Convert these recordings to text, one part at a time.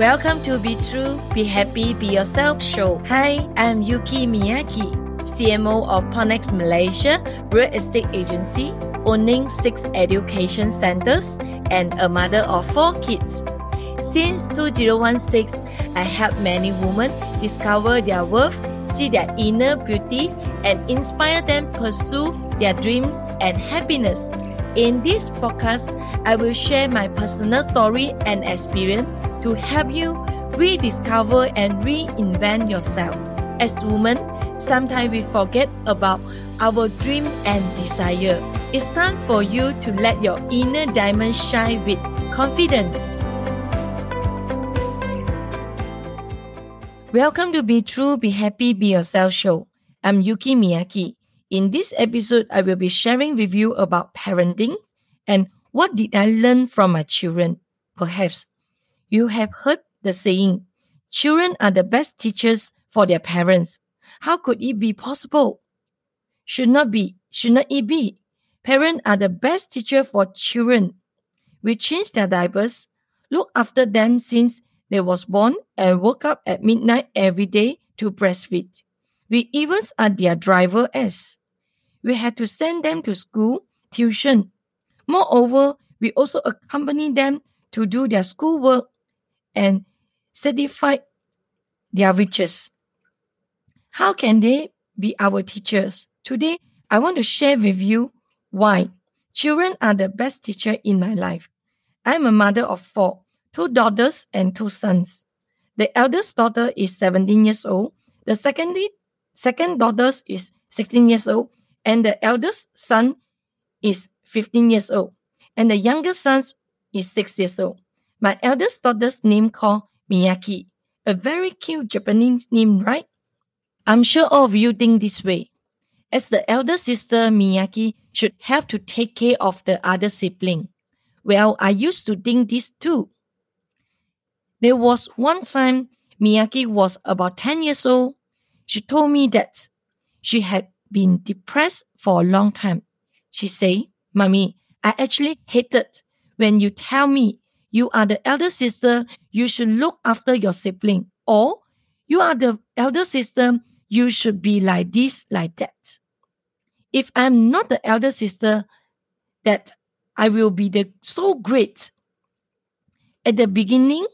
Welcome to Be True, Be Happy, Be Yourself show. Hi, I'm Yuki Miyaki, CMO of Ponex Malaysia Real Estate Agency, owning six education centers and a mother of four kids. Since 2016, I help many women discover their worth, see their inner beauty, and inspire them pursue their dreams and happiness. In this podcast, I will share my personal story and experience to help you rediscover and reinvent yourself. As women, sometimes we forget about our dream and desire. It's time for you to let your inner diamond shine with confidence. Welcome to Be True, Be Happy, Be Yourself show. I'm Yuki Miyaki. In this episode, I will be sharing with you about parenting and what did I learn from my children. Perhaps you have heard the saying, children are the best teachers for their parents. How could it be possible? Should not be, should not it be? Parents are the best teacher for children. We change their diapers, look after them since they was born and woke up at midnight every day to breastfeed. We even are their driver as. We had to send them to school, tuition. Moreover, we also accompany them to do their schoolwork and satisfy their riches. How can they be our teachers? Today, I want to share with you why children are the best teacher in my life. I'm a mother of four, two daughters and two sons. The eldest daughter is 17 years old. The second, second daughter is 16 years old. And the eldest son is 15 years old. And the youngest son is 6 years old. My eldest daughter's name called Miyaki. A very cute Japanese name, right? I'm sure all of you think this way. As the elder sister, Miyaki should have to take care of the other sibling. Well, I used to think this too. There was one time Miyaki was about 10 years old. She told me that she had been depressed for a long time. She said, Mommy, I actually hated when you tell me you are the elder sister, you should look after your sibling. Or you are the elder sister, you should be like this, like that. If I'm not the elder sister, that I will be the so great. At the beginning,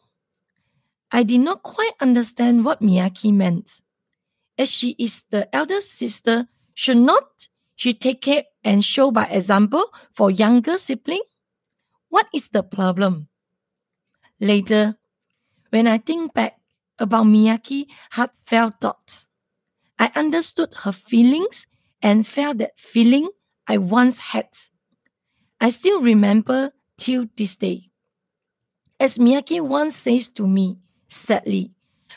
I did not quite understand what Miyaki meant. As she is the elder sister, should not she take care and show by example for younger sibling? What is the problem? Later, when I think back about Miyaki heartfelt thoughts, I understood her feelings and felt that feeling I once had. I still remember till this day. As Miyaki once says to me, sadly,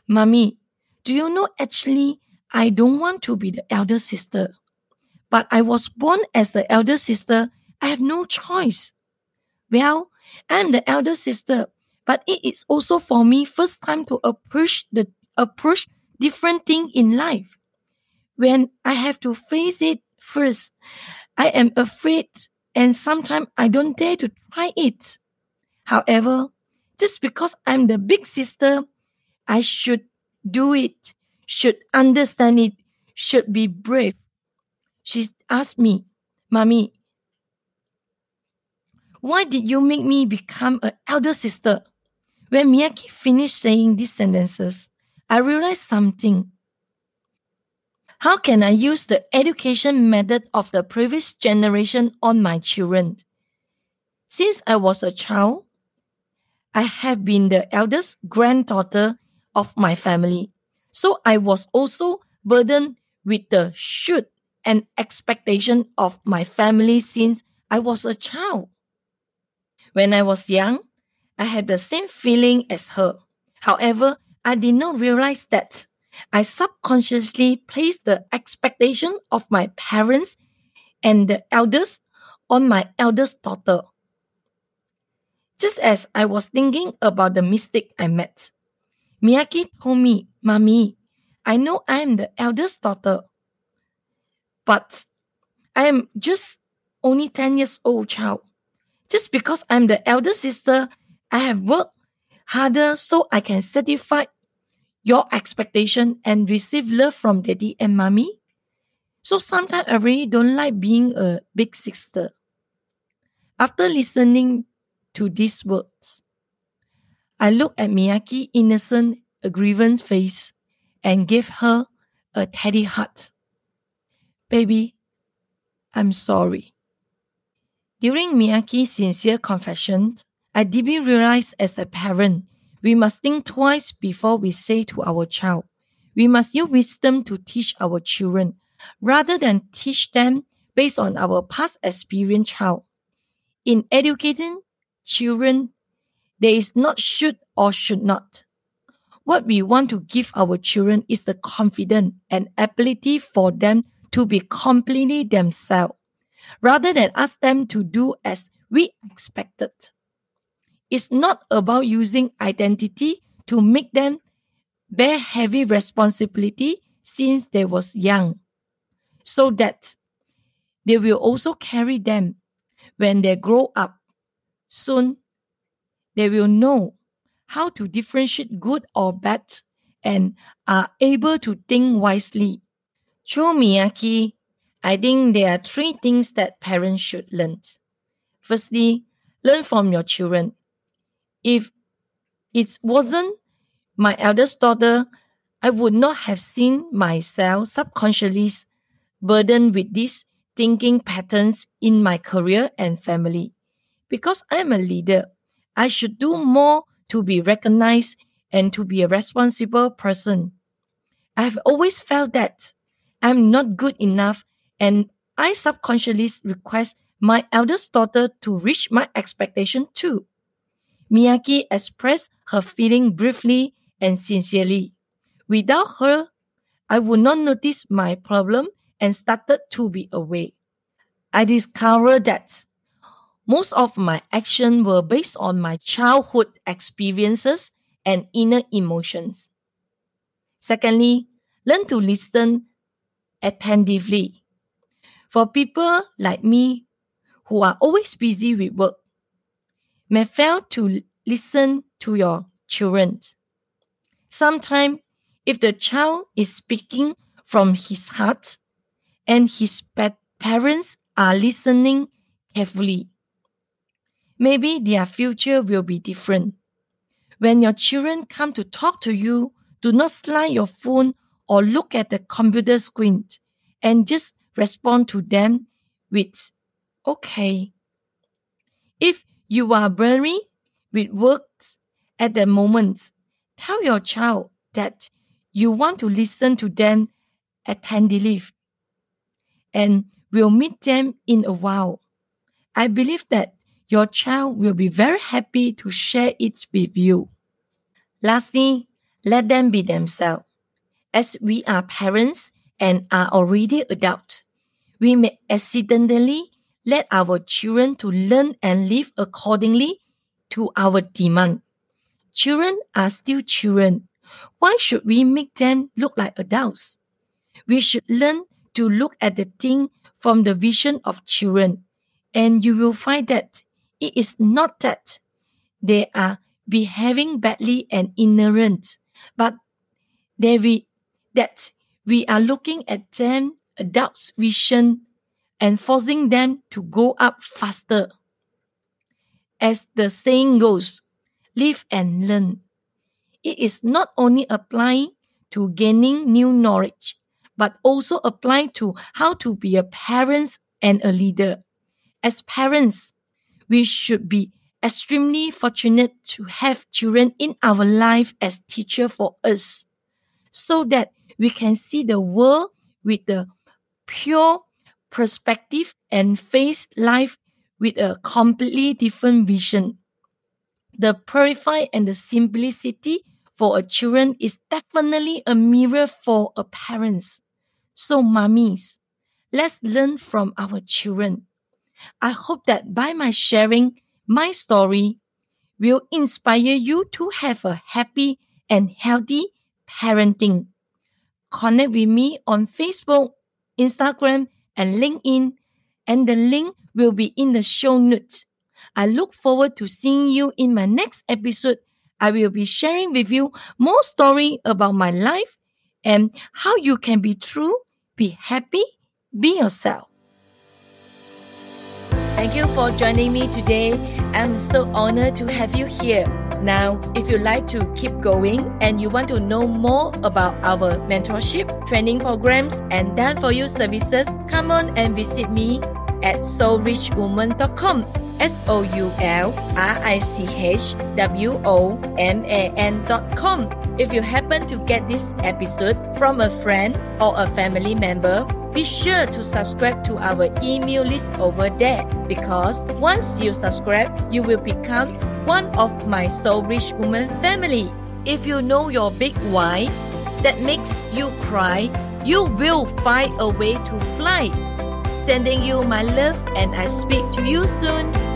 Mommy, do you know actually I don't want to be the elder sister. But I was born as the elder sister. I have no choice. Well, I'm the elder sister, but it is also for me first time to approach the approach different thing in life. When I have to face it first, I am afraid and sometimes I don't dare to try it. However, just because I'm the big sister, I should do it, should understand it, should be brave. She asked me, Mommy, why did you make me become an elder sister? When Miyaki finished saying these sentences, I realized something. How can I use the education method of the previous generation on my children? Since I was a child, I have been the eldest granddaughter of my family. So I was also burdened with the should and expectation of my family since I was a child. When I was young, I had the same feeling as her. However, I did not realize that I subconsciously placed the expectation of my parents and the elders on my eldest daughter. Just as I was thinking about the mistake I met, Miyaki told me, Mommy, I know I am the eldest daughter, but I am just only 10 years old child. Just because I'm the elder sister I have worked harder so I can satisfy your expectation and receive love from daddy and mommy. So sometimes I really don't like being a big sister. After listening to these words, I looked at Miyaki innocent, grievance face and gave her a teddy heart. Baby, I'm sorry. During Miyaki's sincere confession, I deeply realize as a parent, we must think twice before we say to our child. We must use wisdom to teach our children rather than teach them based on our past experience child. In educating children, there is not should or should not. What we want to give our children is the confidence and ability for them to be completely themselves, rather than ask them to do as we expected. It's not about using identity to make them bear heavy responsibility since they was young, so that they will also carry them when they grow up. Soon, they will know how to differentiate good or bad and are able to think wisely. Through Miyaki, I think there are three things that parents should learn. Firstly, learn from your children. If it wasn't my eldest daughter, I would not have seen myself subconsciously burdened with these thinking patterns in my career and family. Because I'm a leader, I should do more to be recognized and to be a responsible person. I've always felt that I'm not good enough and I subconsciously request my eldest daughter to reach my expectation too. Miyaki expressed her feeling briefly and sincerely. Without her, I would not notice my problem and started to be away. I discovered that most of my actions were based on my childhood experiences and inner emotions. Secondly, learn to listen attentively. For people like me who are always busy with work, may fail to listen to your children. Sometimes, if the child is speaking from his heart and his parents are listening carefully, maybe their future will be different. When your children come to talk to you, do not slide your phone or look at the computer screen and just respond to them with, okay. If you are blurry with words at the moment. Tell your child that you want to listen to them attentively and will meet them in a while. I believe that your child will be very happy to share it with you. Lastly, let them be themselves. As we are parents and are already adults, we may accidentally let our children to learn and live accordingly to our demand. Children are still children. Why should we make them look like adults? We should learn to look at the thing from the vision of children, and you will find that it is not that they are behaving badly and ignorant, but we, that we are looking at them adults' vision and forcing them to go up faster. As the saying goes, live and learn. It is not only applying to gaining new knowledge, but also applying to how to be a parent and a leader. As parents, we should be extremely fortunate to have children in our life as teacher for us so that we can see the world with the pure perspective and face life with a completely different vision. The purify and the simplicity for a children is definitely a mirror for a parents. So mummies, let's learn from our children. I hope that by my sharing my story will inspire you to have a happy and healthy parenting. Connect with me on Facebook, Instagram, and LinkedIn, and the link will be in the show notes. I look forward to seeing you in my next episode I will be sharing with you more story about my life and how you can be true, be happy, be yourself. Thank you for joining me today. I'm so honored to have you here. Now, if you'd like to keep going and you want to know more about our mentorship, training programs, and done for you services, come on and visit me at soulrichwoman.com. S O U L R I C H W O M A N.com. If you happen to get this episode from a friend or a family member, be sure to subscribe to our email list over there because once you subscribe, you will become one of my Soul Rich Woman family. If you know your big why that makes you cry, you will find a way to fly. Sending you my love and I speak to you soon.